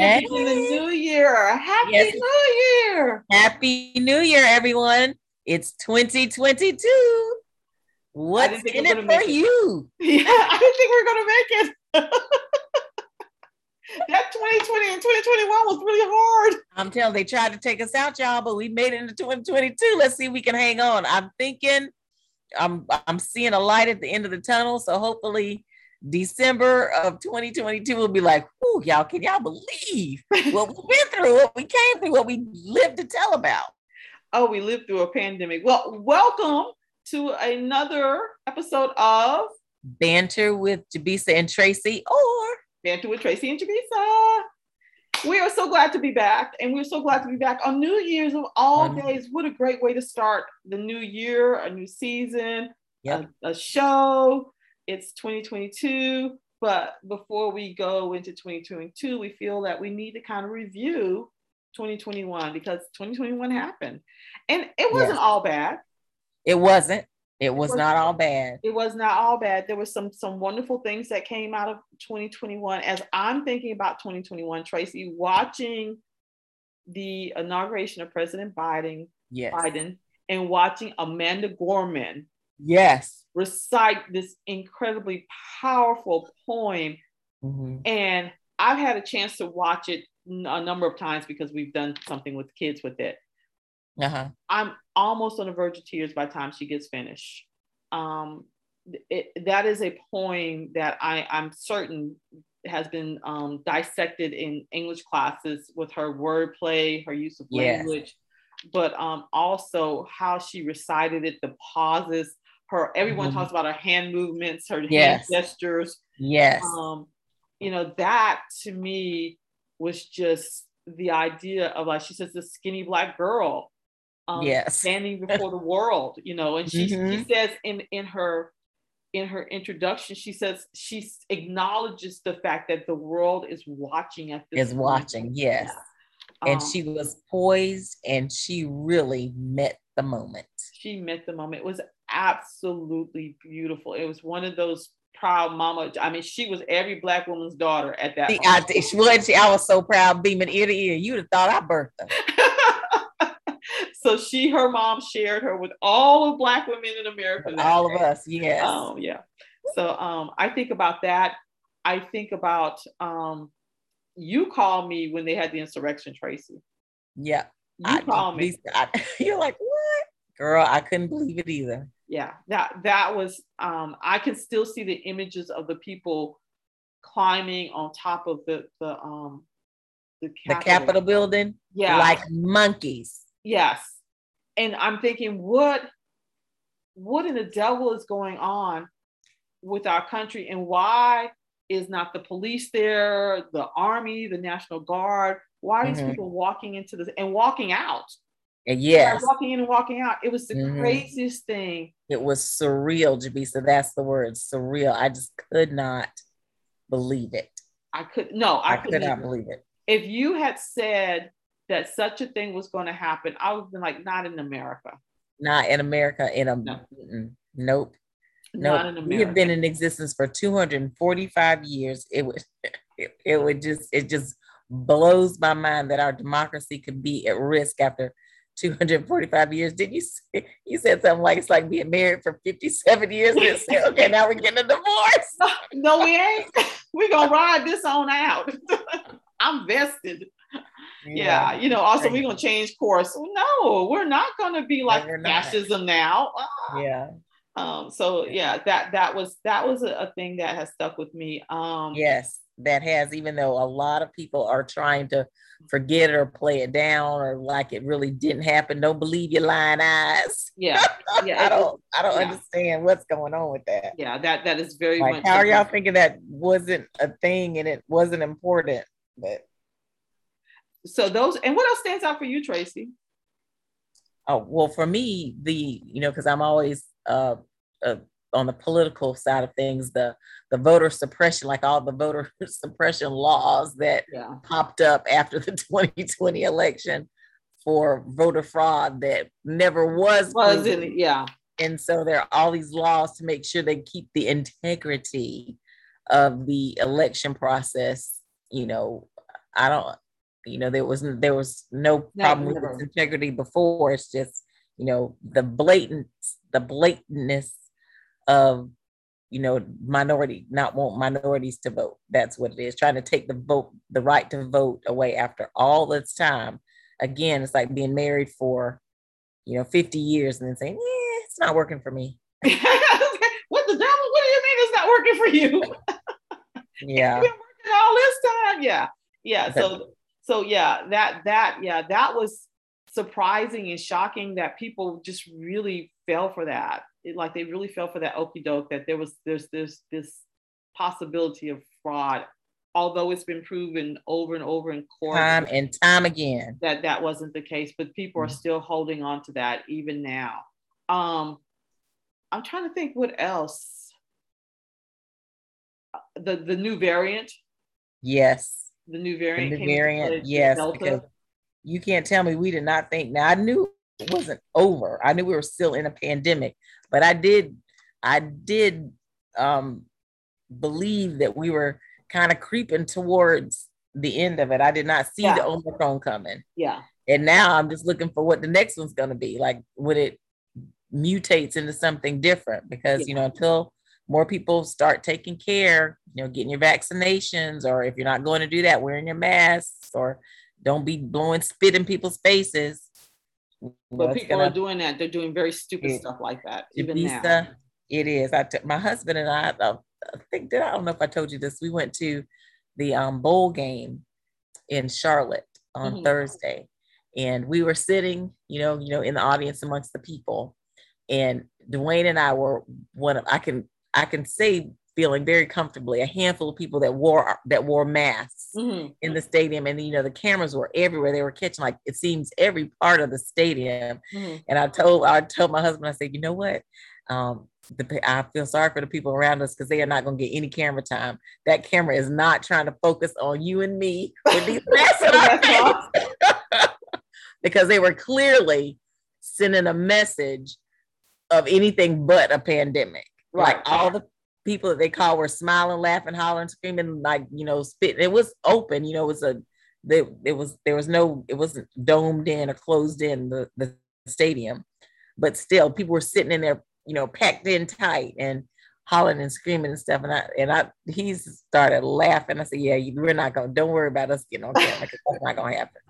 to the new year. Happy yes. New Year! Happy New Year, everyone! It's 2022. What's in it for you? Yeah, I didn't think we are gonna make it. that 2020 and 2021 was really hard. I'm telling they tried to take us out, y'all, but we made it into 2022. Let's see if we can hang on. I'm thinking I'm I'm seeing a light at the end of the tunnel. So hopefully December of 2022 will be like, "Ooh, y'all, can y'all believe what we've been through, what we came through, what we lived to tell about?" Oh, we lived through a pandemic. Well, welcome to another episode of Banter with Jabisa and Tracy, or Banter with Tracy and Jabisa. We are so glad to be back, and we're so glad to be back on New Year's of all days. What a great way to start the new year, a new season, yep. a, a show it's 2022, but before we go into 2022, we feel that we need to kind of review 2021 because 2021 happened. And it wasn't yes. all bad. It wasn't. It was, it was not all bad. It was not all bad. There was some some wonderful things that came out of 2021. As I'm thinking about 2021, Tracy, watching the inauguration of President Biden, yes. Biden, and watching Amanda Gorman Yes. Recite this incredibly powerful poem. Mm-hmm. And I've had a chance to watch it a number of times because we've done something with kids with it. Uh-huh. I'm almost on the verge of tears by the time she gets finished. Um, it, that is a poem that I, I'm certain has been um, dissected in English classes with her wordplay, her use of language, but um, also how she recited it, the pauses, her everyone mm-hmm. talks about her hand movements, her yes. hand gestures. Yes. Um, you know, that to me was just the idea of like she says the skinny black girl um, yes. standing before the world, you know, and she, mm-hmm. she says in in her in her introduction, she says she acknowledges the fact that the world is watching at this. Is watching, yes. Yeah. And um, she was poised and she really met the moment. She met the moment. It was absolutely beautiful. It was one of those proud mama. I mean, she was every black woman's daughter at that. The, I, she was. She, I was so proud, beaming ear to ear. You'd have thought I birthed her. so she, her mom, shared her with all of black women in America. All of us, yes. Um, yeah. So um, I think about that. I think about um, you called me when they had the insurrection, Tracy. Yeah. You called me. I, you're like, what? Girl, I couldn't believe it either yeah that that was um i can still see the images of the people climbing on top of the the um the capitol, the capitol building yeah like monkeys yes and i'm thinking what what in the devil is going on with our country and why is not the police there the army the national guard why are these mm-hmm. people walking into this and walking out and Yes. Walking in and walking out. It was the mm-hmm. craziest thing. It was surreal, Jabisa. That's the word, surreal. I just could not believe it. I could no, I, I could not believe it. If you had said that such a thing was going to happen, I would have been like, not in America. Not in America. In a no. nope. Nope. We have been in existence for 245 years. It would it, it would just it just blows my mind that our democracy could be at risk after 245 years. Did you say, you said something like it's like being married for 57 years and say, okay, now we're getting a divorce. No, we ain't. We're gonna ride this on out. I'm vested. Yeah. yeah. you know, also we're gonna change course. No, we're not gonna be like fascism now. Ah. Yeah. Um, so yeah, that that was that was a, a thing that has stuck with me. Um yes, that has, even though a lot of people are trying to forget it or play it down or like it really didn't happen. Don't believe your lying eyes. Yeah. Yeah. I don't I don't yeah. understand what's going on with that. Yeah, that that is very like, how are y'all thinking that wasn't a thing and it wasn't important? But so those and what else stands out for you, Tracy? Oh well, for me, the you know, because I'm always uh, uh on the political side of things, the the voter suppression, like all the voter suppression laws that yeah. popped up after the 2020 election for voter fraud that never was was it yeah. And so there are all these laws to make sure they keep the integrity of the election process, you know, I don't, you know, there was there was no problem no, with integrity before. It's just, you know, the blatant the blatantness of you know minority not want minorities to vote. That's what it is. Trying to take the vote the right to vote away after all this time. Again it's like being married for you know 50 years and then saying yeah it's not working for me. What the devil? What do you mean it's not working for you? Yeah. Working all this time? Yeah. Yeah so so yeah that that yeah that was surprising and shocking that people just really fell for that it, like they really fell for that okey doke that there was there's there's this possibility of fraud although it's been proven over and over in court time and time again. that that wasn't the case but people are mm-hmm. still holding on to that even now. Um i'm trying to think what else. The the new variant? Yes. The new variant the new variant yes because you can't tell me we did not think now i knew it wasn't over i knew we were still in a pandemic but I did, I did um, believe that we were kind of creeping towards the end of it. I did not see yeah. the Omicron coming. Yeah. And now I'm just looking for what the next one's going to be. Like, would it mutates into something different? Because, yeah. you know, until more people start taking care, you know, getting your vaccinations, or if you're not going to do that, wearing your masks, or don't be blowing spit in people's faces but people gonna, are doing that. They're doing very stupid it, stuff like that. Even now. It is. I took my husband and I, I think that I don't know if I told you this. We went to the um, bowl game in Charlotte on mm-hmm. Thursday, and we were sitting, you know, you know, in the audience amongst the people, and Dwayne and I were one of I can I can say feeling very comfortably a handful of people that wore that wore masks mm-hmm. in the stadium and you know the cameras were everywhere they were catching like it seems every part of the stadium mm-hmm. and i told i told my husband i said you know what um the, I feel sorry for the people around us because they are not going to get any camera time. That camera is not trying to focus on you and me with these masks because they were clearly sending a message of anything but a pandemic. Right. Like all the people that they call were smiling, laughing, hollering, screaming, like you know, spitting. It was open, you know, it was a they, it was there was no it wasn't domed in or closed in the, the stadium, but still people were sitting in there, you know, packed in tight and hollering and screaming and stuff. And I and I he started laughing. I said, Yeah, we're not gonna don't worry about us getting on camera because that's not gonna happen.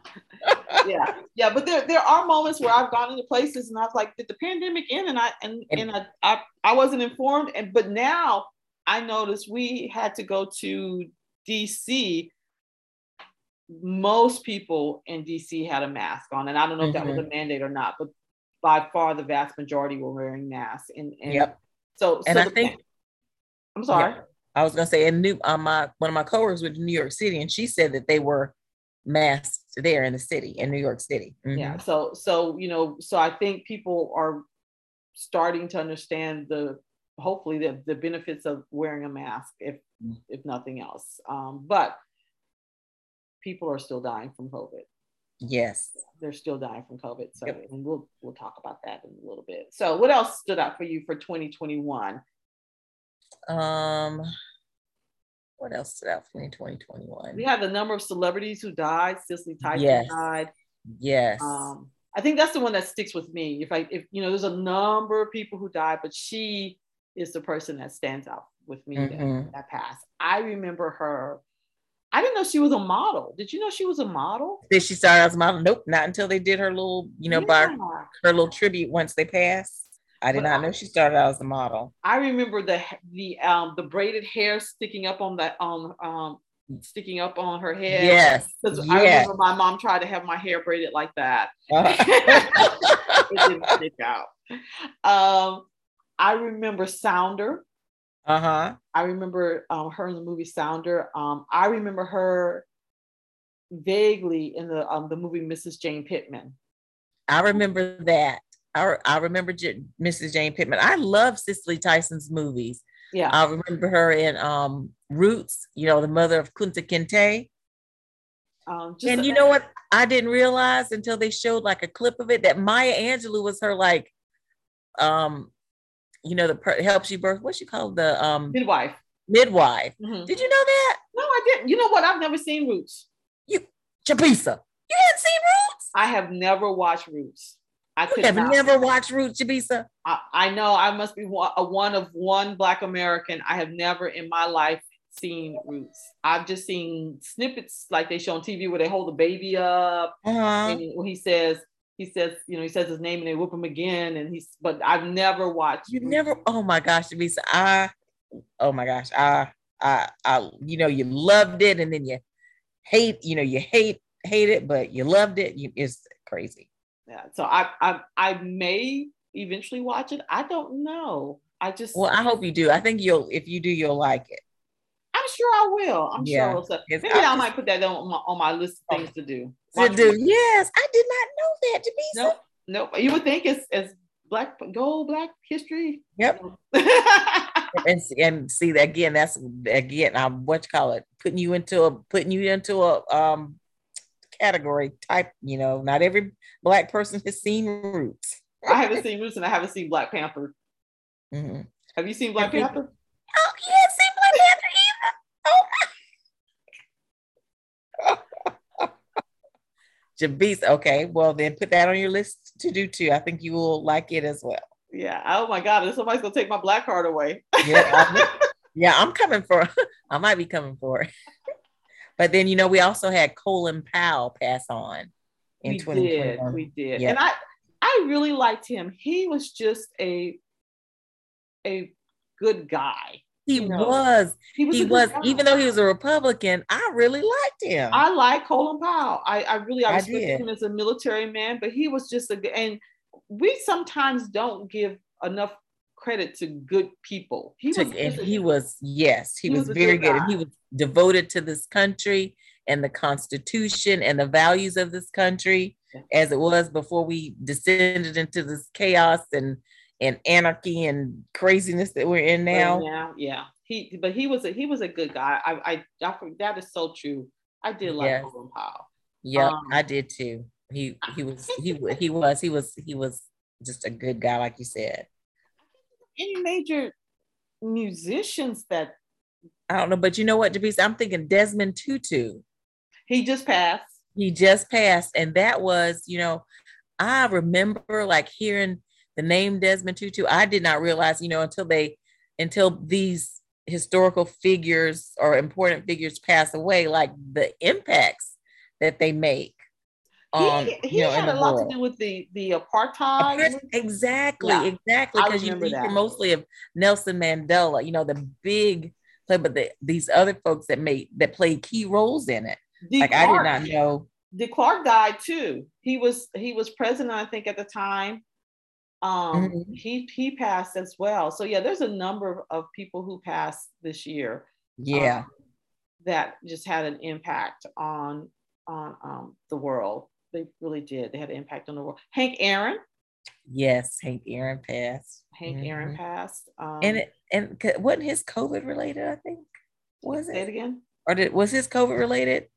yeah, yeah, but there there are moments where I've gone into places and I was like, did the pandemic end? And I and and, and I, I I wasn't informed. And but now I noticed we had to go to DC. Most people in DC had a mask on, and I don't know mm-hmm. if that was a mm-hmm. mandate or not, but by far the vast majority were wearing masks. And, and yep. So, and so I think I'm sorry. Yeah, I was gonna say, and new um, my one of my coworkers with New York City, and she said that they were masked there in the city in New York City. Mm-hmm. Yeah. So so you know, so I think people are starting to understand the hopefully the, the benefits of wearing a mask if mm-hmm. if nothing else. Um, but people are still dying from COVID. Yes. They're still dying from COVID. So yep. and we'll we'll talk about that in a little bit. So what else stood out for you for 2021? Um what else stood out for me in 2021? We had the number of celebrities who died. Cicely Tyson yes. died. Yes. Um, I think that's the one that sticks with me. If I, if you know, there's a number of people who died, but she is the person that stands out with me mm-hmm. that, that passed. I remember her. I didn't know she was a model. Did you know she was a model? Did she start as a model? Nope, not until they did her little, you know, yeah. by her little tribute once they passed. I did but not know she started out as a model. I remember the the um the braided hair sticking up on that on um sticking up on her head. Yes. Because yes. I remember my mom tried to have my hair braided like that. Uh-huh. it didn't stick out. Um, I remember Sounder. Uh huh. I remember um, her in the movie Sounder. Um, I remember her vaguely in the um, the movie Mrs. Jane Pittman. I remember that. I, I remember J- Mrs. Jane Pittman. I love Cicely Tyson's movies. Yeah. I remember her in um, Roots, you know, the mother of Kunta Kinte. Um, and you know what? I didn't realize until they showed like a clip of it that Maya Angelou was her like, um, you know, the per- helps you birth. What she called the um midwife. Midwife. Mm-hmm. Did you know that? No, I didn't. You know what? I've never seen Roots. You, Jabisa, you hadn't seen Roots? I have never watched Roots. I could have not. never watched Roots, Jabisa. I, I know I must be one, a one of one Black American. I have never in my life seen Roots. I've just seen snippets like they show on TV where they hold the baby up, uh-huh. and he says, he says, you know, he says his name and they whoop him again, and he's. But I've never watched. You Roots. never? Oh my gosh, Teresa! I, oh my gosh, I, I, I, you know, you loved it, and then you hate, you know, you hate hate it, but you loved it. You, it's crazy. Yeah. So I, I, I may eventually watch it. I don't know. I just. Well, I hope you do. I think you'll. If you do, you'll like it. I'm sure I will. I'm yeah. sure. So maybe I, I, might put that on my on my list of things to do. To do. Yes, I did not know that. To be nope. Nope. You would think it's as black gold black history. Yep. and and see that again. That's again. I'm what you call it. Putting you into a putting you into a um category type. You know, not every black person has seen Roots. I haven't seen Roots, and I haven't seen Black Panther. Mm-hmm. Have you seen Black Panther? Oh, you haven't seen Black Panther Jabis. Okay, well then put that on your list to do too. I think you will like it as well. Yeah. Oh my God, somebody's gonna take my black card away. yeah, I'm, yeah, I'm coming for. I might be coming for it. But then you know we also had Colin Powell pass on in we 2021. Did, we did, yeah. and I I really liked him. He was just a a good guy. He you know, was. He was. He was even though he was a Republican, I really liked him. I like Colin Powell. I, I really I respect him as a military man, but he was just a and we sometimes don't give enough credit to good people. He was and he was yes, he, he was, was very good. good. And he was devoted to this country and the constitution and the values of this country as it was before we descended into this chaos and and anarchy and craziness that we're in now. now, yeah. He, but he was a he was a good guy. I, I, I that is so true. I did like yes. Colin Powell. Yeah, um, I did too. He he was he he was he was he was just a good guy, like you said. Any major musicians that I don't know, but you know what, Jabisa? I'm thinking Desmond Tutu. He just passed. He just passed, and that was, you know, I remember like hearing the name Desmond Tutu, I did not realize, you know, until they, until these historical figures or important figures pass away, like the impacts that they make. Um, he, he you know, had a lot world. to do with the the apartheid. Exactly, yeah, exactly. Because you think mostly of Nelson Mandela, you know, the big play, but the, these other folks that made that played key roles in it. D. Like Clark, I did not know. De Klerk died too. He was he was president, I think, at the time um, mm-hmm. he he passed as well. So yeah, there's a number of people who passed this year. Yeah, um, that just had an impact on on um, the world. They really did. They had an impact on the world. Hank Aaron. Yes, Hank Aaron passed. Hank mm-hmm. Aaron passed. Um, and it, and wasn't his COVID related? I think was it? it again? Or did was his COVID related?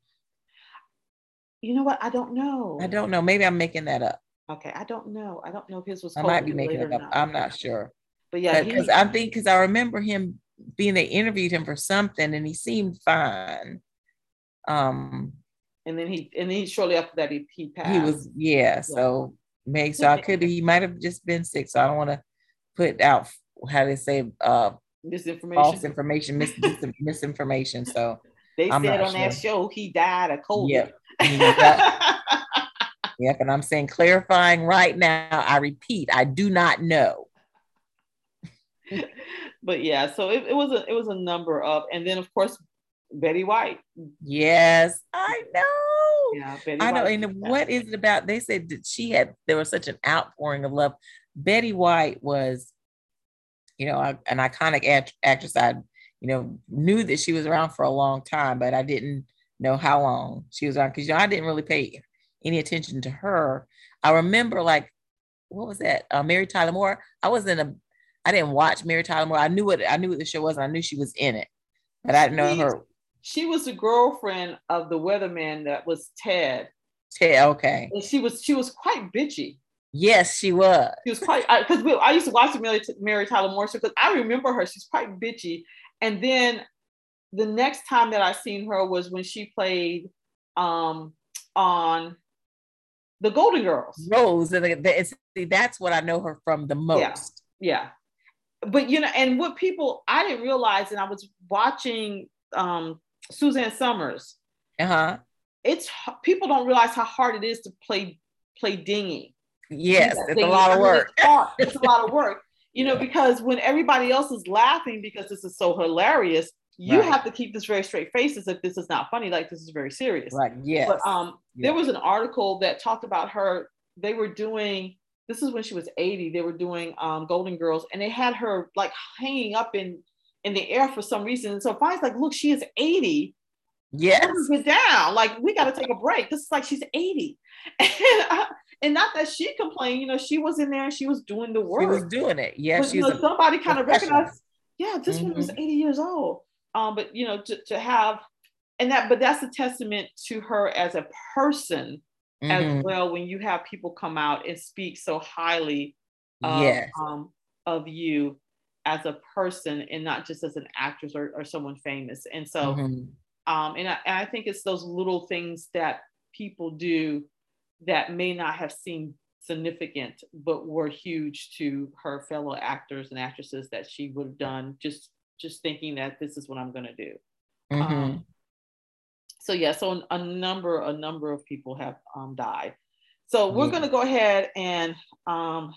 You know what? I don't know. I don't know. Maybe I'm making that up. Okay, I don't know. I don't know if his was. I might be making it up. Not. I'm not sure. But yeah, because I think because I remember him being they interviewed him for something and he seemed fine. Um, and then he and then he shortly after that he he passed. He was yeah. yeah. So maybe so I could he might have just been sick. So I don't want to put out how they say uh misinformation, false information, mis- misinformation. So they I'm said on sure. that show he died of COVID. Yep. Yep. And I'm saying clarifying right now, I repeat, I do not know. but yeah, so it, it was a it was a number of, and then of course Betty White. Yes, I know. Yeah, Betty I know. White. And what is it about? They said that she had there was such an outpouring of love. Betty White was, you know, an iconic act- actress. I, you know, knew that she was around for a long time, but I didn't know how long she was around because you know I didn't really pay any attention to her. I remember like, what was that? Uh, Mary Tyler Moore. I was in a, I didn't watch Mary Tyler Moore. I knew what I knew what the show was, and I knew she was in it, but I didn't know her. She was the girlfriend of the weatherman that was Ted. Ted, okay. And she was she was quite bitchy. Yes, she was. She was quite because I, I, used to watch Mary, Mary Tyler Moore show because I remember her. She's quite bitchy. And then the next time that I seen her was when she played um, on the Golden Girls. Rose, and the, the, see, that's what I know her from the most. Yeah. yeah. But you know, and what people I didn't realize, and I was watching um, Suzanne Somers. Uh huh. It's people don't realize how hard it is to play play dingy. Yes, it's a lot of work. It's, it's a lot of work. You know, because when everybody else is laughing because this is so hilarious, you right. have to keep this very straight face as if this is not funny, like this is very serious. Right. Yeah. But um, yes. there was an article that talked about her. They were doing this is when she was 80. They were doing um, Golden Girls, and they had her like hanging up in in the air for some reason. And so finally, like, look, she is 80. Yes. Get down. Like, we got to take a break. This is like she's 80. And, uh, and not that she complained, you know, she was in there and she was doing the work. She was doing it. Yeah. But, you know, somebody kind of recognized, yeah, this mm-hmm. one was 80 years old. Um, but you know, to, to have and that, but that's a testament to her as a person mm-hmm. as well. When you have people come out and speak so highly of, yes. um, of you as a person and not just as an actress or, or someone famous. And so, mm-hmm. um, and I, I think it's those little things that people do that may not have seemed significant, but were huge to her fellow actors and actresses that she would have done just just thinking that this is what I'm going to do. Mm-hmm. Um, so yeah, so a number a number of people have um, died. So we're yeah. going to go ahead and um,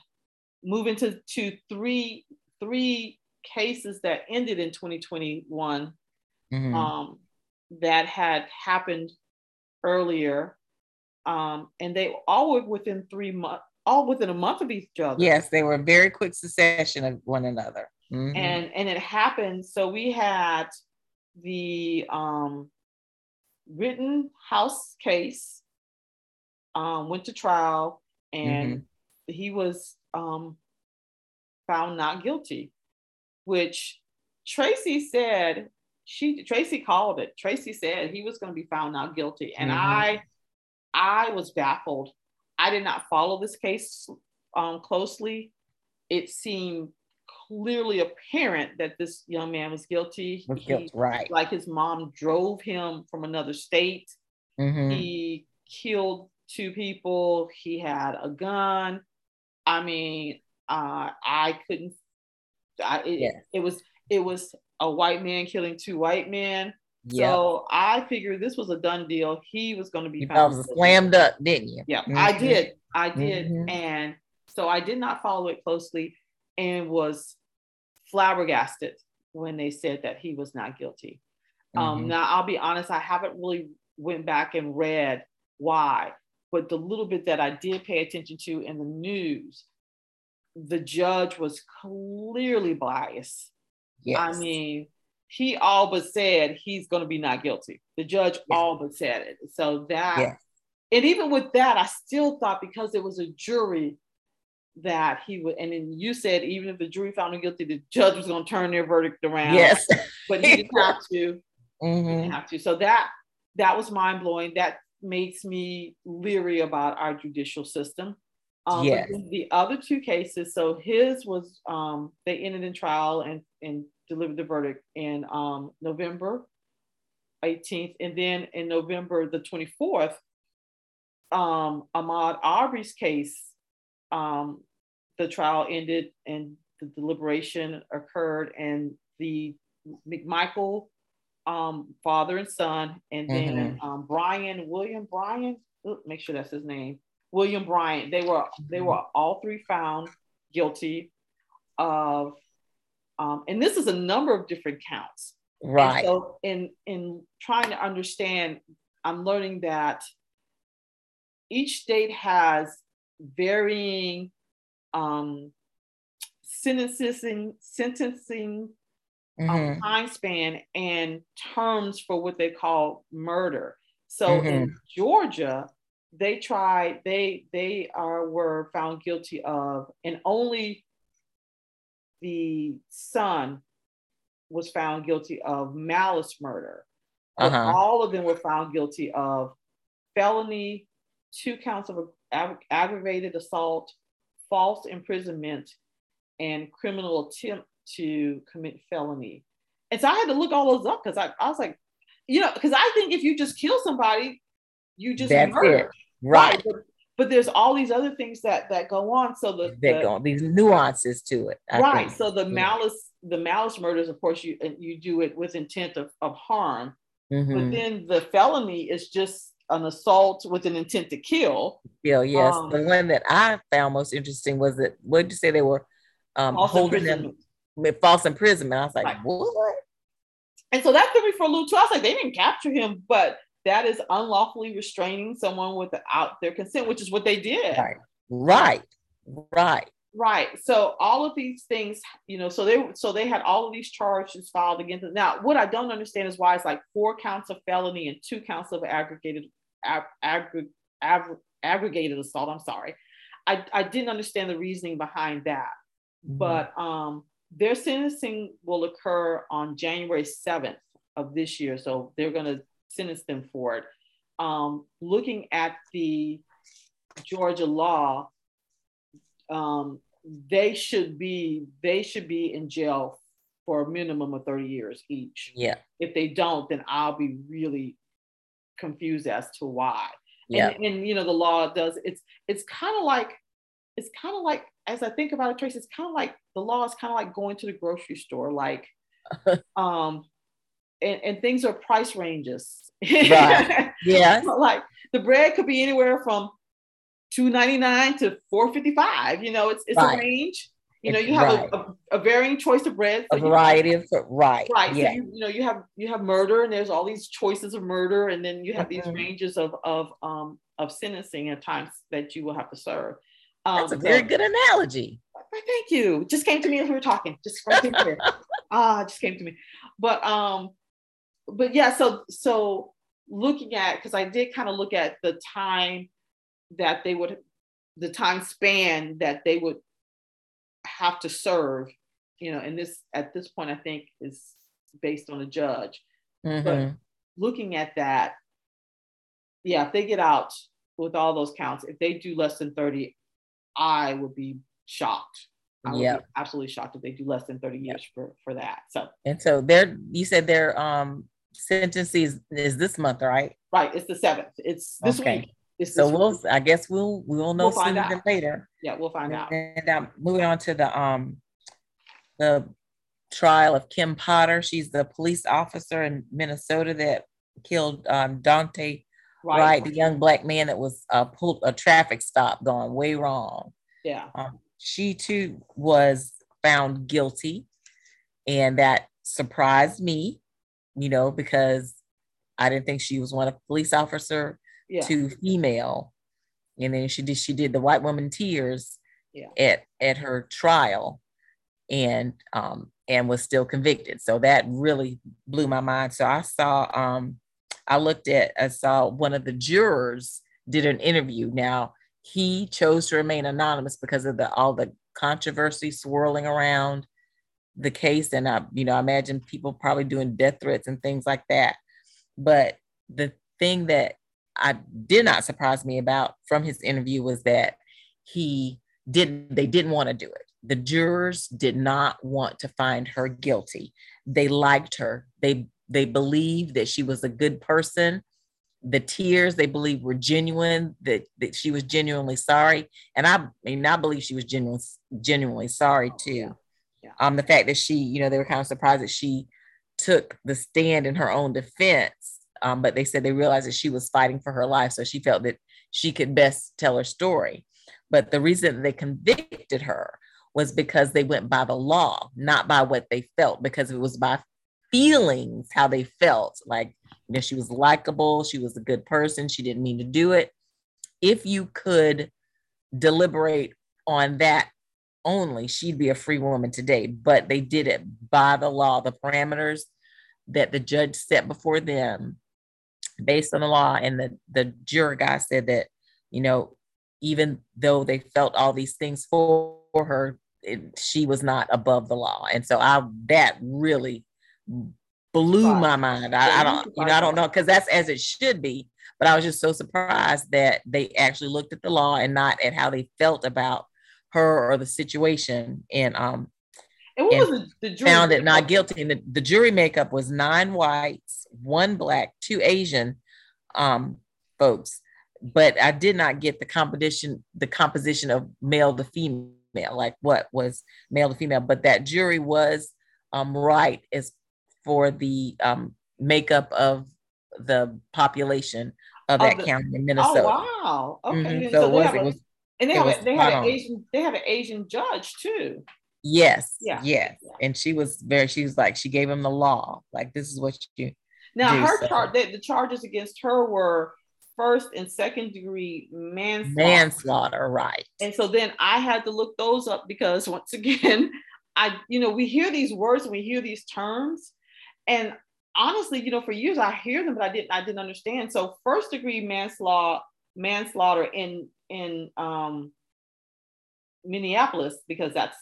move into to three three cases that ended in 2021 mm-hmm. um, that had happened earlier um, and they all were within three months, all within a month of each other. Yes, they were very quick succession of one another. Mm-hmm. And and it happened. So we had the um, Rittenhouse case um, went to trial, and mm-hmm. he was um, found not guilty, which Tracy said she Tracy called it. Tracy said he was going to be found not guilty, and mm-hmm. I I was baffled. I did not follow this case um, closely. It seemed clearly apparent that this young man was guilty. Was he, right. Like his mom drove him from another state. Mm-hmm. He killed two people. He had a gun. I mean, uh, I couldn't. I, it, yeah. it was it was a white man killing two white men. Yeah. So I figured this was a done deal. He was going to be was slammed up, didn't you? Yeah, mm-hmm. I did. I did. Mm-hmm. And so I did not follow it closely and was flabbergasted when they said that he was not guilty. Um, mm-hmm. Um, now I'll be honest, I haven't really went back and read why, but the little bit that I did pay attention to in the news, the judge was clearly biased. Yes. I mean, he all but said he's going to be not guilty. The judge yes. all but said it. So that, yes. and even with that, I still thought because it was a jury that he would, and then you said even if the jury found him guilty, the judge was going to turn their verdict around. Yes, but he didn't have to. Mm-hmm. He didn't have to. So that that was mind blowing. That makes me leery about our judicial system. Um, yes. the other two cases, so his was um, they ended in trial and and delivered the verdict in um, November 18th. And then in November the 24th, um, Ahmaud Arbery's case, um, the trial ended and the deliberation occurred, and the McMichael um, father and son, and then mm-hmm. um, Bryan William Bryan, make sure that's his name, William Bryant. They were they were all three found guilty of um, and this is a number of different counts. Right. And so in in trying to understand, I'm learning that each state has varying um, sentencing sentencing um, mm-hmm. um, time span and terms for what they call murder. So mm-hmm. in Georgia, they tried they they are were found guilty of and only the son was found guilty of malice murder. Uh-huh. All of them were found guilty of felony, two counts of ag- aggravated assault, false imprisonment, and criminal attempt to commit felony. And so I had to look all those up because I, I was like, you know, because I think if you just kill somebody, you just That's. It. Right. right. But, but, there's all these other things that that go on. So the, the go, these nuances to it. I right. Think. So the malice, the malice murders, of course, you you do it with intent of, of harm. Mm-hmm. But then the felony is just an assault with an intent to kill. Yeah, yes. Um, the one that I found most interesting was that what did you say they were um, holding them with false imprisonment? I was like, right. what? And so that threw me for a loop too. I was like, they didn't capture him, but that is unlawfully restraining someone without their consent, which is what they did. Right. Right. Right. Right. So all of these things, you know, so they so they had all of these charges filed against them. Now, what I don't understand is why it's like four counts of felony and two counts of aggregated ag, ag, ag, aggregated assault. I'm sorry. I, I didn't understand the reasoning behind that. Mm-hmm. But um their sentencing will occur on January 7th of this year. So they're going to sentence them for it. Um, looking at the Georgia law, um, they should be they should be in jail for a minimum of 30 years each. Yeah. If they don't, then I'll be really confused as to why. Yeah. And, and you know, the law does it's it's kind of like it's kind of like as I think about it, Trace, it's kind of like the law is kind of like going to the grocery store, like um and, and things are price ranges. Right. Yeah. like the bread could be anywhere from 299 to 455. You know, it's it's right. a range. You know, you have right. a, a, a, varying choice of bread. So a variety have, of right. Right. Yeah. So you, you, know, you have you have murder and there's all these choices of murder, and then you have mm-hmm. these ranges of of um of sentencing at times that you will have to serve. Um, That's a very so, good analogy. Thank you. Just came to me as we were talking. Just right here. ah, just came to me. But um, but yeah, so so looking at because I did kind of look at the time that they would the time span that they would have to serve, you know, and this at this point I think is based on a judge. Mm-hmm. But looking at that, yeah, if they get out with all those counts, if they do less than 30, I would be shocked. I would be absolutely shocked if they do less than 30 years for, for that. So and so they're you said they're um sentence is, is this month, right? Right. It's the seventh. It's this okay. week. It's so we'll week. I guess we'll we'll know we'll sooner than later. Yeah, we'll find and, out. And um, moving on to the um the trial of Kim Potter. She's the police officer in Minnesota that killed um, Wright, right, the young black man that was uh, pulled a traffic stop going way wrong. Yeah. Um, she too was found guilty, and that surprised me, you know, because I didn't think she was one of police officer yeah. to female. And then she did she did the white woman tears yeah. at at her trial and um and was still convicted. So that really blew my mind. So I saw um I looked at I saw one of the jurors did an interview. Now he chose to remain anonymous because of the all the controversy swirling around the case and I you know I imagine people probably doing death threats and things like that. But the thing that I did not surprise me about from his interview was that he didn't they didn't want to do it. The jurors did not want to find her guilty. They liked her. They they believed that she was a good person. The tears they believed were genuine that, that she was genuinely sorry. And i, mean i believe she was genuine, genuinely sorry oh, too. yeah. Yeah. Um the fact that she you know they were kind of surprised that she took the stand in her own defense um, but they said they realized that she was fighting for her life so she felt that she could best tell her story. But the reason they convicted her was because they went by the law not by what they felt because it was by feelings how they felt. Like you know she was likable she was a good person she didn't mean to do it. If you could deliberate on that only she'd be a free woman today but they did it by the law the parameters that the judge set before them based on the law and the the juror guy said that you know even though they felt all these things for her it, she was not above the law and so i that really blew my mind. I, I don't, you know, I don't know because that's as it should be. But I was just so surprised that they actually looked at the law and not at how they felt about her or the situation. And um, and what and was the, the jury found it not guilty. And the, the jury makeup was nine whites, one black, two Asian, um, folks, but I did not get the composition the composition of male to female, like what was male to female. But that jury was um, right as for the um, makeup of the population of that the, county in Minnesota. Oh wow! Okay, mm-hmm. so, so, it was, it was, and they have a, they had an Asian they had an Asian judge too. Yes. Yeah. Yes. Yeah. And she was very. She was like she gave him the law. Like this is what you. Now her so. charge. The, the charges against her were first and second degree manslaughter. Manslaughter, right? And so then I had to look those up because once again, I you know we hear these words and we hear these terms, and honestly, you know, for years I hear them, but I didn't I didn't understand. So first degree manslaughter manslaughter in in um, Minneapolis because that's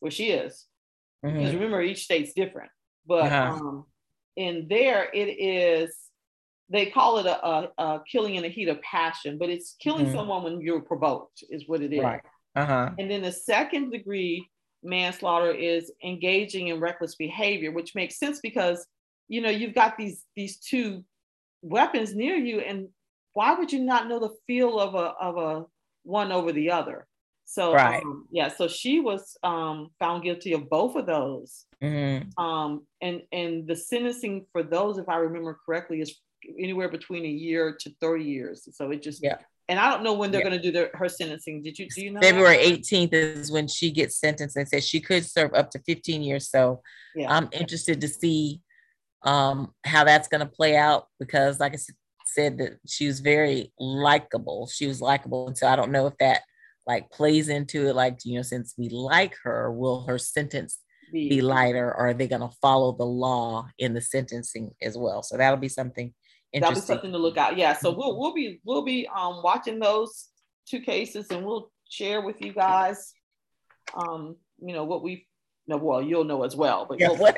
where she is. Mm-hmm. Because remember, each state's different. But uh-huh. um, in there, it is they call it a, a, a, killing in the heat of passion, but it's killing mm-hmm. someone when you're provoked, is what it is. Right. Uh-huh. And then the second degree manslaughter is engaging in reckless behavior, which makes sense because you know you've got these these two weapons near you, and why would you not know the feel of a of a one over the other? So right. Um, yeah, so she was um, found guilty of both of those. Mm-hmm. Um, and and the sentencing for those, if I remember correctly, is anywhere between a year to 30 years. So it just yeah. And I don't know when they're yeah. going to do their, her sentencing. Did you do you know? February that? 18th is when she gets sentenced. and says she could serve up to 15 years. So yeah. I'm interested to see um, how that's going to play out because, like I said, that she was very likable. She was likable, and so I don't know if that like plays into it. Like you know, since we like her, will her sentence be, be lighter, or are they going to follow the law in the sentencing as well? So that'll be something interesting. that'll be something to look out. Yeah, so we'll we'll be we'll be um watching those two cases and we'll share with you guys um you know what we no well you'll know as well but yeah, we'll, what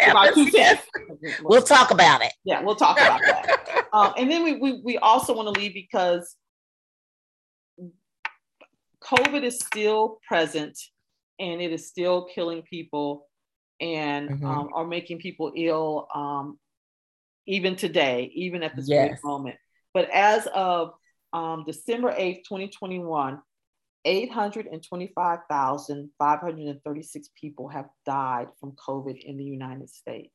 we'll talk about it yeah we'll talk about that um, and then we, we we also want to leave because covid is still present and it is still killing people and mm-hmm. um, are making people ill um, even today, even at this yes. moment. But as of um, December 8th, 2021, 825,536 people have died from COVID in the United States.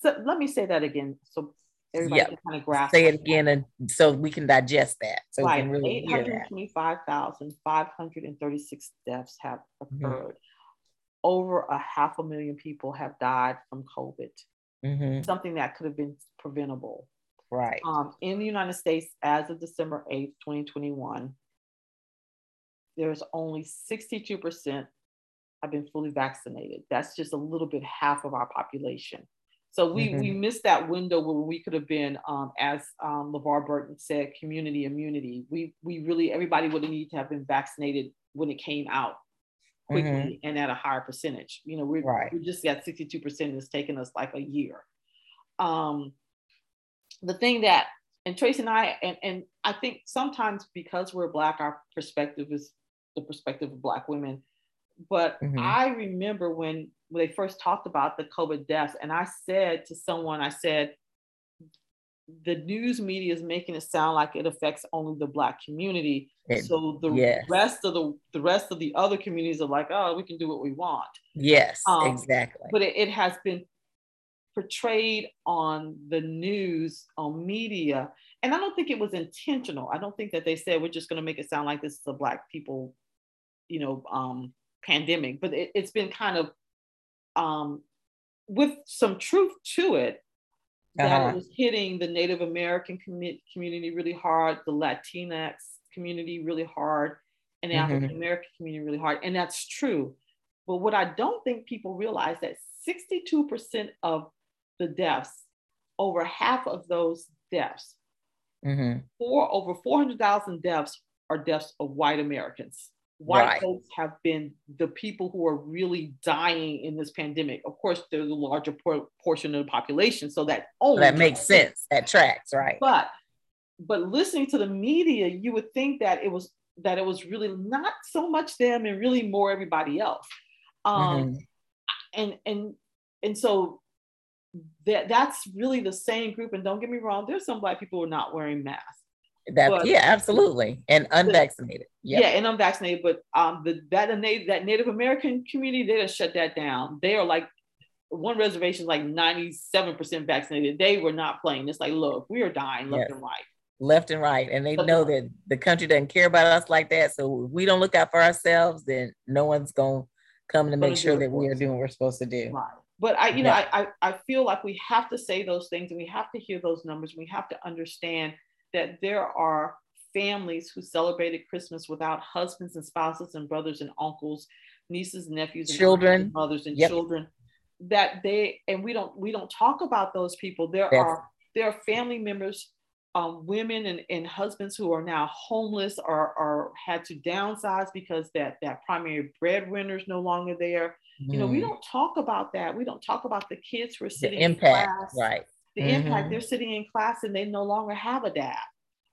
So let me say that again so everybody yep. can kind of grasp Say it again and so we can digest that. So right. we can really 825,536 deaths have mm-hmm. occurred. Mm-hmm. Over a half a million people have died from COVID mm-hmm. something that could have been preventable. Right. Um, in the United States, as of December 8th, 2021, there's only 62% have been fully vaccinated. That's just a little bit half of our population. So we, mm-hmm. we missed that window where we could have been, um, as um, LeVar Burton said, community immunity. We, we really, everybody would have needed to have been vaccinated when it came out quickly mm-hmm. and at a higher percentage. You know, we're, right. we just got 62%. It's taken us like a year. Um, the thing that, and Tracy and I, and, and I think sometimes because we're Black, our perspective is the perspective of Black women. But mm-hmm. I remember when, when they first talked about the COVID deaths, and I said to someone, I said, the news media is making it sound like it affects only the black community. It, so the yes. rest of the the rest of the other communities are like oh we can do what we want. Yes um, exactly. but it, it, has been portrayed on the news on media and i don't think it was intentional. I don't think that they said we're just going to make it sound like this is a black people you know um pandemic but it, it's been kind of um with some truth to it that uh-huh. was hitting the Native American com- community really hard, the Latinx community really hard, and the mm-hmm. African American community really hard. And that's true. But what I don't think people realize that 62% of the deaths, over half of those deaths, mm-hmm. for over 400,000 deaths are deaths of white Americans white right. folks have been the people who are really dying in this pandemic. Of course, there's a larger por- portion of the population, so that only that makes sense. That tracks, right? But but listening to the media, you would think that it was that it was really not so much them and really more everybody else. Um, mm-hmm. And and and so that that's really the same group. And don't get me wrong, there's some black people who are not wearing masks. That but, yeah, absolutely, and unvaccinated. Yep. Yeah, and unvaccinated. But um, the that native that Native American community they just shut that down. They are like one reservation is like ninety seven percent vaccinated. They were not playing. It's like, look, we are dying left yes. and right. Left and right, and they left know that the country doesn't care about us like that. So if we don't look out for ourselves, then no one's gonna come to make sure that we are doing what we're supposed to do. Right. But I, you know, I, I I feel like we have to say those things, and we have to hear those numbers. and We have to understand that there are families who celebrated Christmas without husbands and spouses and brothers and uncles, nieces and nephews, and children, and mothers and yep. children. That they and we don't we don't talk about those people. There yes. are there are family members, um, women and, and husbands who are now homeless or, or had to downsize because that that primary breadwinner is no longer there. Mm. You know, we mm. don't talk about that. We don't talk about the kids who are sitting the impact, in class. Right the mm-hmm. impact they're sitting in class and they no longer have a dad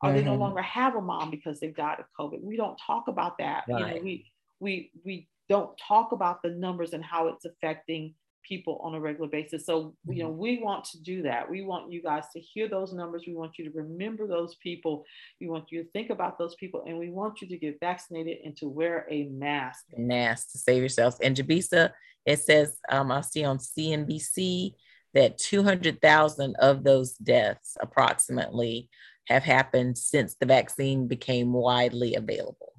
or mm-hmm. they no mm-hmm. longer have a mom because they've died of covid we don't talk about that right. you know we we we don't talk about the numbers and how it's affecting people on a regular basis so you know mm-hmm. we want to do that we want you guys to hear those numbers we want you to remember those people we want you to think about those people and we want you to get vaccinated and to wear a mask mask to save yourselves and jabisa it says um, i see on cnbc that 200,000 of those deaths approximately have happened since the vaccine became widely available.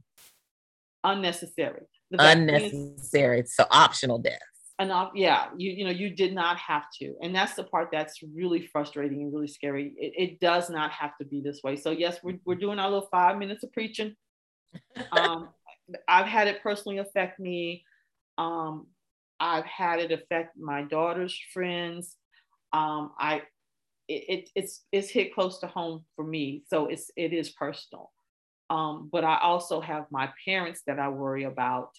Unnecessary. Unnecessary. So optional deaths. And yeah, you you know you did not have to, and that's the part that's really frustrating and really scary. It, it does not have to be this way. So yes, we're we're doing our little five minutes of preaching. Um, I've had it personally affect me. Um, I've had it affect my daughter's friends um, I it, it's it's hit close to home for me. So it's it is personal. Um, but I also have my parents that I worry about,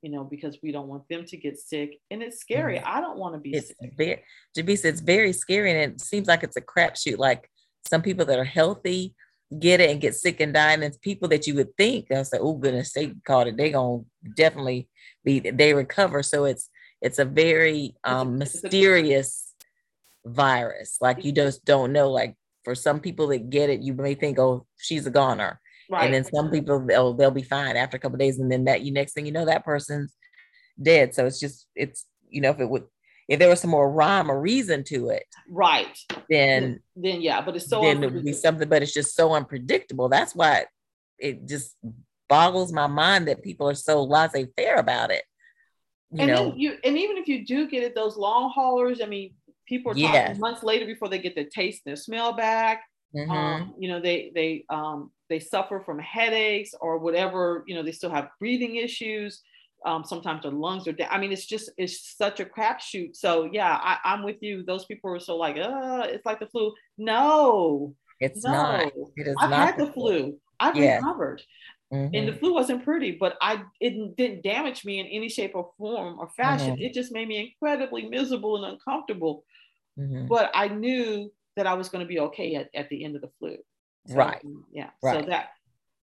you know, because we don't want them to get sick. And it's scary. Mm-hmm. I don't want to be it's sick. Very, Jabisa, it's very scary. And it seems like it's a crapshoot. Like some people that are healthy get it and get sick and die. And it's people that you would think, I say, oh goodness, they caught it. They gonna definitely be they recover. So it's it's a very um, mysterious virus. Like you just don't know. Like for some people that get it, you may think, oh, she's a goner. Right. And then some people they'll they'll be fine after a couple days, and then that you next thing you know that person's dead. So it's just it's you know if it would if there was some more rhyme or reason to it, right? Then then yeah, but it's so then it would be something, but it's just so unpredictable. That's why it just boggles my mind that people are so laissez-faire about it. You and know, you and even if you do get it, those long haulers, I mean, people are yes. months later before they get their taste and their smell back. Mm-hmm. Um, you know, they they um, they suffer from headaches or whatever. You know, they still have breathing issues. Um, sometimes their lungs are down. I mean, it's just it's such a crapshoot. So yeah, I, I'm with you. Those people are so like, uh, it's like the flu. No, it's no. not. It is I've not had the flu. flu. I've yeah. recovered. Mm-hmm. And the flu wasn't pretty, but I it didn't damage me in any shape or form or fashion. Mm-hmm. It just made me incredibly miserable and uncomfortable. Mm-hmm. But I knew that I was going to be okay at, at the end of the flu. So, right. Yeah. Right. So that,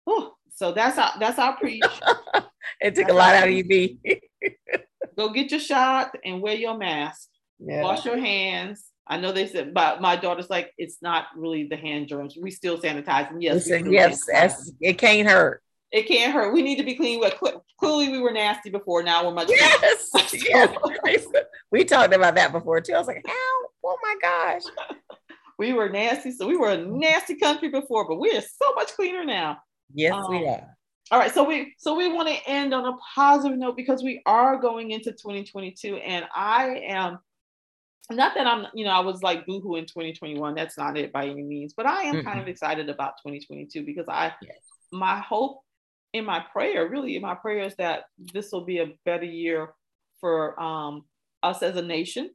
whew, so that's our, that's our preach. it took that's a lot out of you, Go get your shot and wear your mask. Yeah. Wash your hands. I know they said, but my daughter's like, it's not really the hand germs. We still sanitize. And yes, said, yes, it can't hurt. It can't hurt. We need to be clean. Clearly, we were nasty before. Now we're much. Yes, yes. we talked about that before too. I was like, how? Oh my gosh. we were nasty. So we were a nasty country before, but we are so much cleaner now. Yes, um, we are. All right, so we so we want to end on a positive note because we are going into 2022, and I am not that I'm, you know, I was like boohoo in 2021. That's not it by any means, but I am mm-hmm. kind of excited about 2022 because I, yes. my hope in my prayer, really in my prayer is that this will be a better year for um, us as a nation.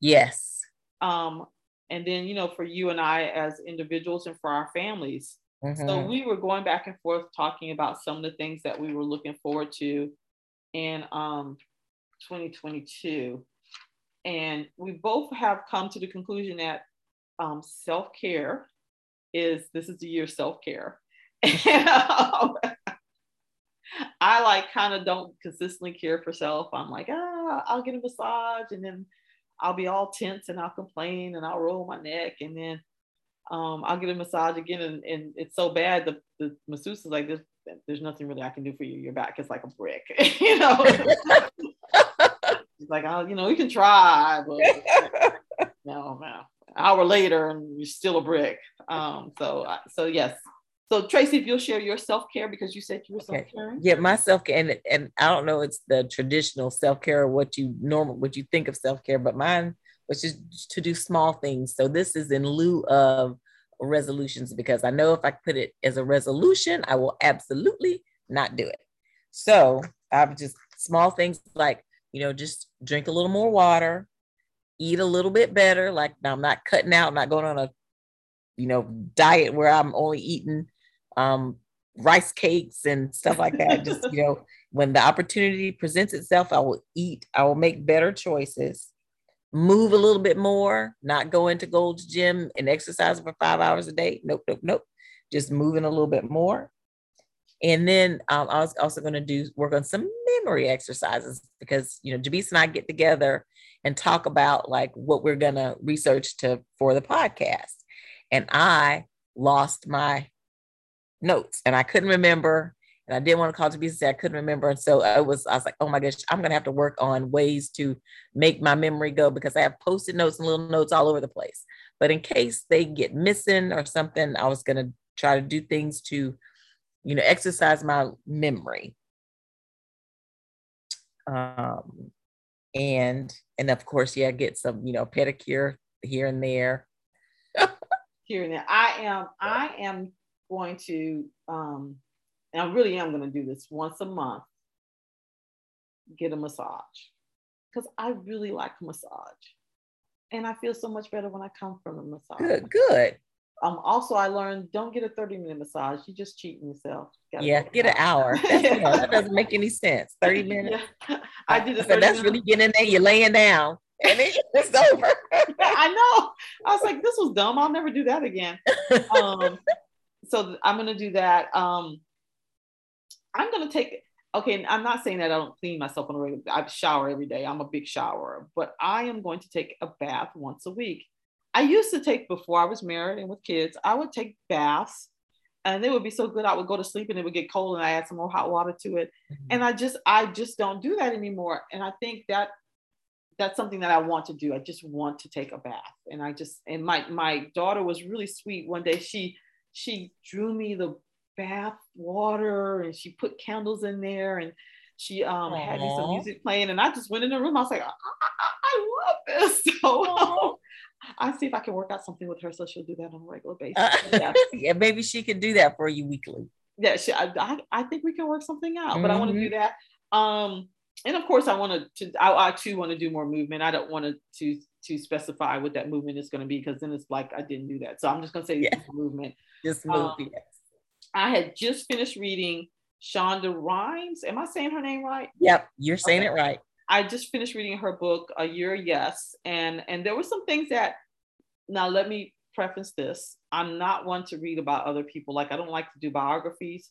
Yes. Um, and then, you know, for you and I as individuals and for our families. Mm-hmm. So we were going back and forth talking about some of the things that we were looking forward to in um, 2022. And we both have come to the conclusion that um, self care is this is the year of self care. I like kind of don't consistently care for self. I'm like, ah, I'll get a massage and then I'll be all tense and I'll complain and I'll roll my neck. And then um, I'll get a massage again, and, and it's so bad. The, the masseuse is like, there's, there's nothing really I can do for you. Your back is like a brick, you know. He's like, oh, you know, you can try, but no, no. An hour later, and you're still a brick. Um, so, so yes. So Tracy, if you'll share your self care because you said you were self care. Yeah, my self care, and and I don't know, it's the traditional self care, or what you normal, what you think of self care, but mine which is to do small things. So this is in lieu of resolutions because I know if I put it as a resolution, I will absolutely not do it. So I've just small things like, you know, just drink a little more water, eat a little bit better. Like now I'm not cutting out, I'm not going on a, you know, diet where I'm only eating um, rice cakes and stuff like that. just, you know, when the opportunity presents itself, I will eat, I will make better choices move a little bit more, not go into Gold's Gym and exercise for five hours a day. Nope, nope, nope. Just moving a little bit more. And then um, I was also going to do work on some memory exercises because you know Jabis and I get together and talk about like what we're going to research to for the podcast. And I lost my notes and I couldn't remember and I didn't want to call to be say I couldn't remember. And so I was, I was like, oh my gosh, I'm gonna have to work on ways to make my memory go because I have post-it notes and little notes all over the place. But in case they get missing or something, I was gonna try to do things to, you know, exercise my memory. Um, and and of course, yeah, get some, you know, pedicure here and there. here and there. I am, I am going to um and I really am going to do this once a month, get a massage because I really like massage. And I feel so much better when I come from a massage. Good, good. Um, also, I learned don't get a 30 minute massage. You're just cheating yourself. You yeah, get an hour. yeah. that doesn't make any sense. 30 minutes. Yeah. I did. So that's really getting in there. You're laying down and it's over. I know. I was like, this was dumb. I'll never do that again. Um, so I'm going to do that. Um, I'm gonna take okay, I'm not saying that I don't clean myself on a regular I shower every day. I'm a big shower, but I am going to take a bath once a week. I used to take before I was married and with kids, I would take baths and they would be so good. I would go to sleep and it would get cold and I add some more hot water to it. Mm-hmm. And I just I just don't do that anymore. And I think that that's something that I want to do. I just want to take a bath. And I just and my my daughter was really sweet. One day she she drew me the bath water and she put candles in there and she um, had some music playing and I just went in the room. I was like, I, I, I love this. So I see if I can work out something with her so she'll do that on a regular basis. Uh, yeah. yeah, maybe she can do that for you weekly. Yeah, she, I, I, I think we can work something out, mm-hmm. but I want to do that. Um, and of course, I want to. I, I too want to do more movement. I don't want to to specify what that movement is going to be because then it's like I didn't do that. So I'm just going to say movement. Just move. Um, yes. I had just finished reading Shonda Rhimes. Am I saying her name right? Yep, you're saying okay. it right. I just finished reading her book, A Year Yes, and and there were some things that. Now let me preface this: I'm not one to read about other people. Like I don't like to do biographies,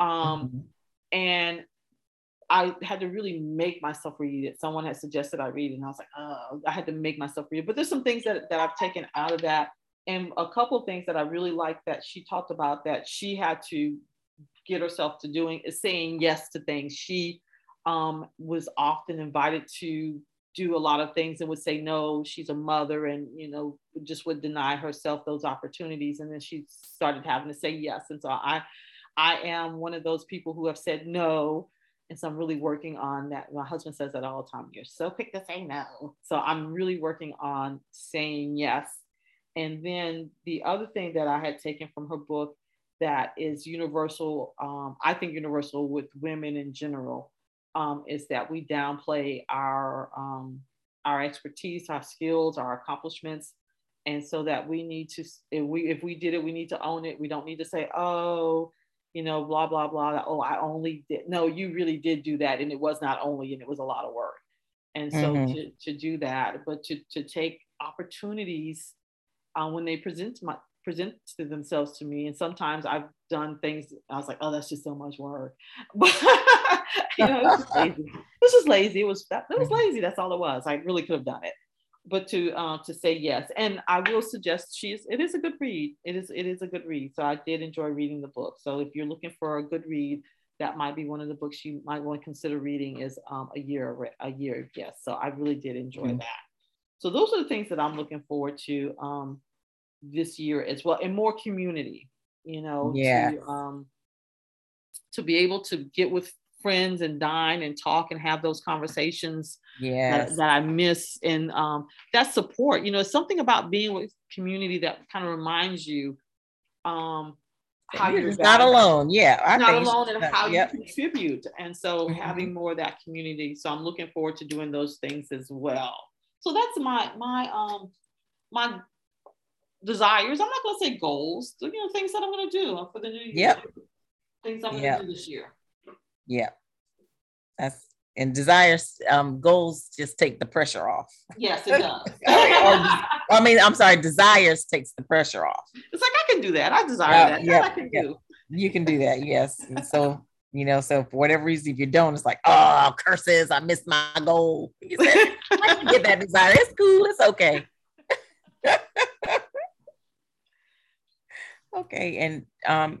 um, mm-hmm. and I had to really make myself read it. Someone had suggested I read it, and I was like, oh, I had to make myself read it. But there's some things that, that I've taken out of that and a couple things that I really like that she talked about that she had to get herself to doing is saying yes to things. She um, was often invited to do a lot of things and would say no. She's a mother and you know just would deny herself those opportunities, and then she started having to say yes. And so I, I am one of those people who have said no. And so I'm really working on that. My husband says that all the time. You're so quick to say no. So I'm really working on saying yes and then the other thing that I had taken from her book that is universal, um, I think universal with women in general, um, is that we downplay our um, our expertise, our skills, our accomplishments, and so that we need to if we if we did it, we need to own it. We don't need to say, oh, you know, blah blah blah. Oh, I only did. No, you really did do that, and it was not only, and it was a lot of work. And so mm-hmm. to, to do that, but to to take opportunities uh, when they present my present to themselves to me. And sometimes I've done things, I was like, oh, that's just so much work. But you know, it's just lazy. It was just lazy. It was that it was mm-hmm. lazy. That's all it was. I really could have done it. But to uh, to say yes. And I will suggest she is it is a good read. It is it is a good read. So I did enjoy reading the book. So if you're looking for a good read, that might be one of the books you might want to consider reading is um, a year a year yes. So I really did enjoy mm-hmm. that. So those are the things that I'm looking forward to um, this year as well, and more community. You know, yeah. To, um, to be able to get with friends and dine and talk and have those conversations yes. that, that I miss. And um, that support, you know, something about being with community that kind of reminds you um, how you're, you're not alone. Yeah. I not alone and how yep. you contribute. And so mm-hmm. having more of that community. So I'm looking forward to doing those things as well. So that's my, my, um, my desires. I'm not going to say goals, you know, things that I'm going to do for the new year. Yep. Things I'm going to yep. do this year. Yeah. That's and desires um goals just take the pressure off. Yes, it does. I mean, I'm sorry, desires takes the pressure off. It's like I can do that. I desire uh, that. Yeah, I can do. You can do that, yes. And so, you know, so for whatever reason, if you don't, it's like, oh, curses, I missed my goal. You said, I can get that desire. It's cool, it's okay. okay, and um,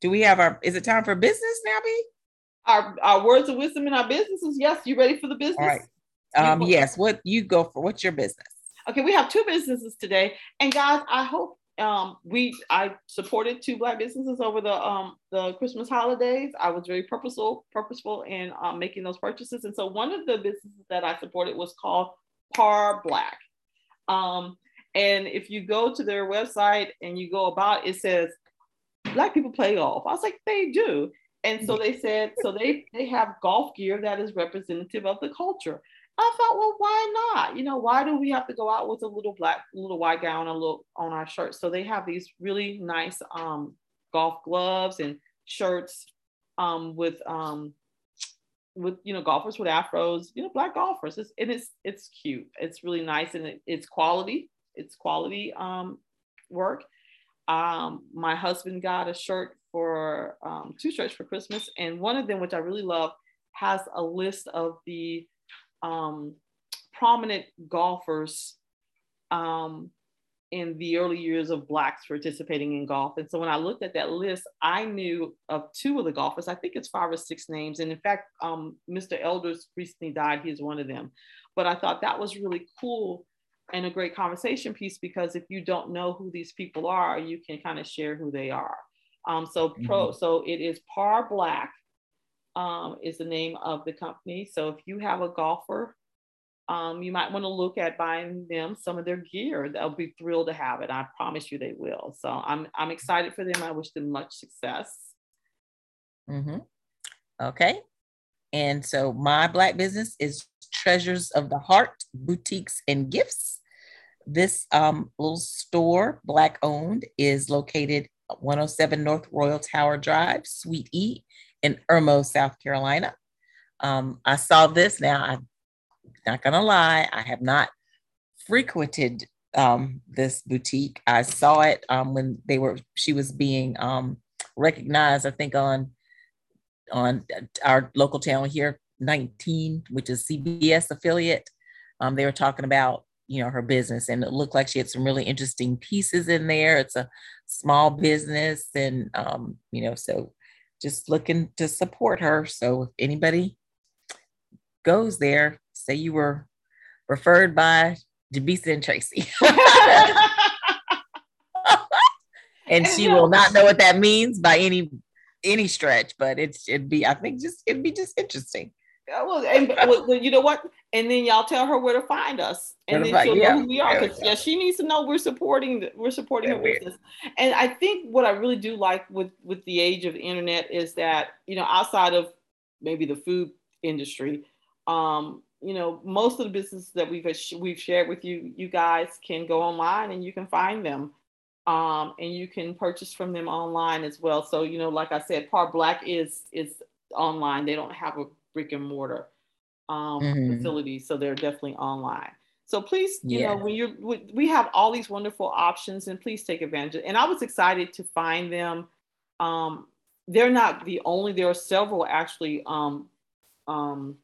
do we have our is it time for business now, B? Our, our words of wisdom in our businesses. Yes, you ready for the business? All right. Um, yes. What you go for? What's your business? Okay, we have two businesses today, and guys, I hope um, we I supported two black businesses over the um, the Christmas holidays. I was very purposeful purposeful in um, making those purchases, and so one of the businesses that I supported was called Par Black. Um, and if you go to their website and you go about, it says black people play golf. I was like, they do. And so they said, so they they have golf gear that is representative of the culture. I thought, well, why not? You know, why do we have to go out with a little black, little white gown, a little on our shirt? So they have these really nice um, golf gloves and shirts um, with um, with you know golfers with afros, you know, black golfers. It's, and it's it's cute. It's really nice and it, it's quality. It's quality um, work. Um, my husband got a shirt for um, two shirts for Christmas, and one of them, which I really love, has a list of the um, prominent golfers um, in the early years of Blacks participating in golf. And so when I looked at that list, I knew of two of the golfers. I think it's five or six names. And in fact, um, Mr. Elders recently died. He's one of them. But I thought that was really cool and a great conversation piece because if you don't know who these people are, you can kind of share who they are. Um, so pro, mm-hmm. so it is Par Black um, is the name of the company. So if you have a golfer, um, you might want to look at buying them some of their gear. They'll be thrilled to have it. I promise you they will. So I'm I'm excited for them. I wish them much success. Mm-hmm. Okay. And so my black business is Treasures of the Heart Boutiques and Gifts. This um, little store, black owned, is located 107 North Royal Tower Drive, Suite E in Irmo, South Carolina. Um, I saw this now. I'm not gonna lie, I have not frequented um, this boutique. I saw it um, when they were she was being um, recognized. I think on on our local channel here, 19, which is CBS affiliate. Um, they were talking about you know her business and it looked like she had some really interesting pieces in there. It's a small business and um you know so just looking to support her. So if anybody goes there say you were referred by Jabisa and Tracy. And she will not know what that means by any any stretch but it's it'd be i think just it'd be just interesting. Well, and well, you know what? And then y'all tell her where to find us, and then she'll yeah. know who we are. Because yeah, she needs to know we're supporting the, we're supporting yeah, her business. And I think what I really do like with with the age of the internet is that you know outside of maybe the food industry, um, you know most of the businesses that we've we've shared with you, you guys can go online and you can find them. Um, and you can purchase from them online as well. So, you know, like I said, Par Black is is online. They don't have a brick and mortar um, mm-hmm. facilities, so they're definitely online. So please, you yeah. know, when you're, we have all these wonderful options, and please take advantage. Of, and I was excited to find them. Um, they're not the only. There are several actually. Um, um,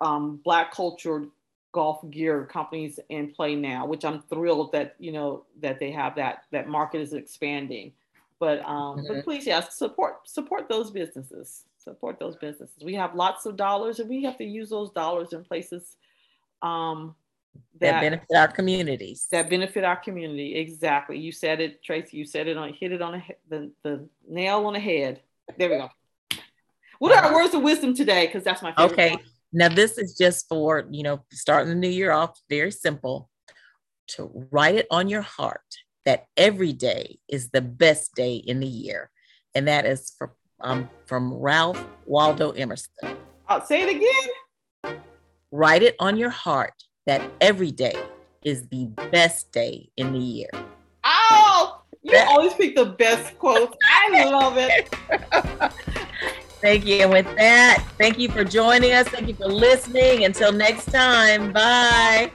um, black culture golf gear companies in play now, which I'm thrilled that you know that they have that that market is expanding. But um, mm-hmm. but please, yes, support support those businesses. Support those businesses. We have lots of dollars, and we have to use those dollars in places um, that, that, benefit our communities. That benefit our community. Exactly. You said it, Tracy. You said it on hit it on a, the the nail on the head. There we go. What are our words of wisdom today? Because that's my favorite. Okay. One. Now this is just for you know starting the new year off very simple. To write it on your heart that every day is the best day in the year, and that is from um, from Ralph Waldo Emerson. I'll say it again. Write it on your heart that every day is the best day in the year. Oh, you always pick the best quotes. I love it. thank you. And with that, thank you for joining us. Thank you for listening. Until next time, bye.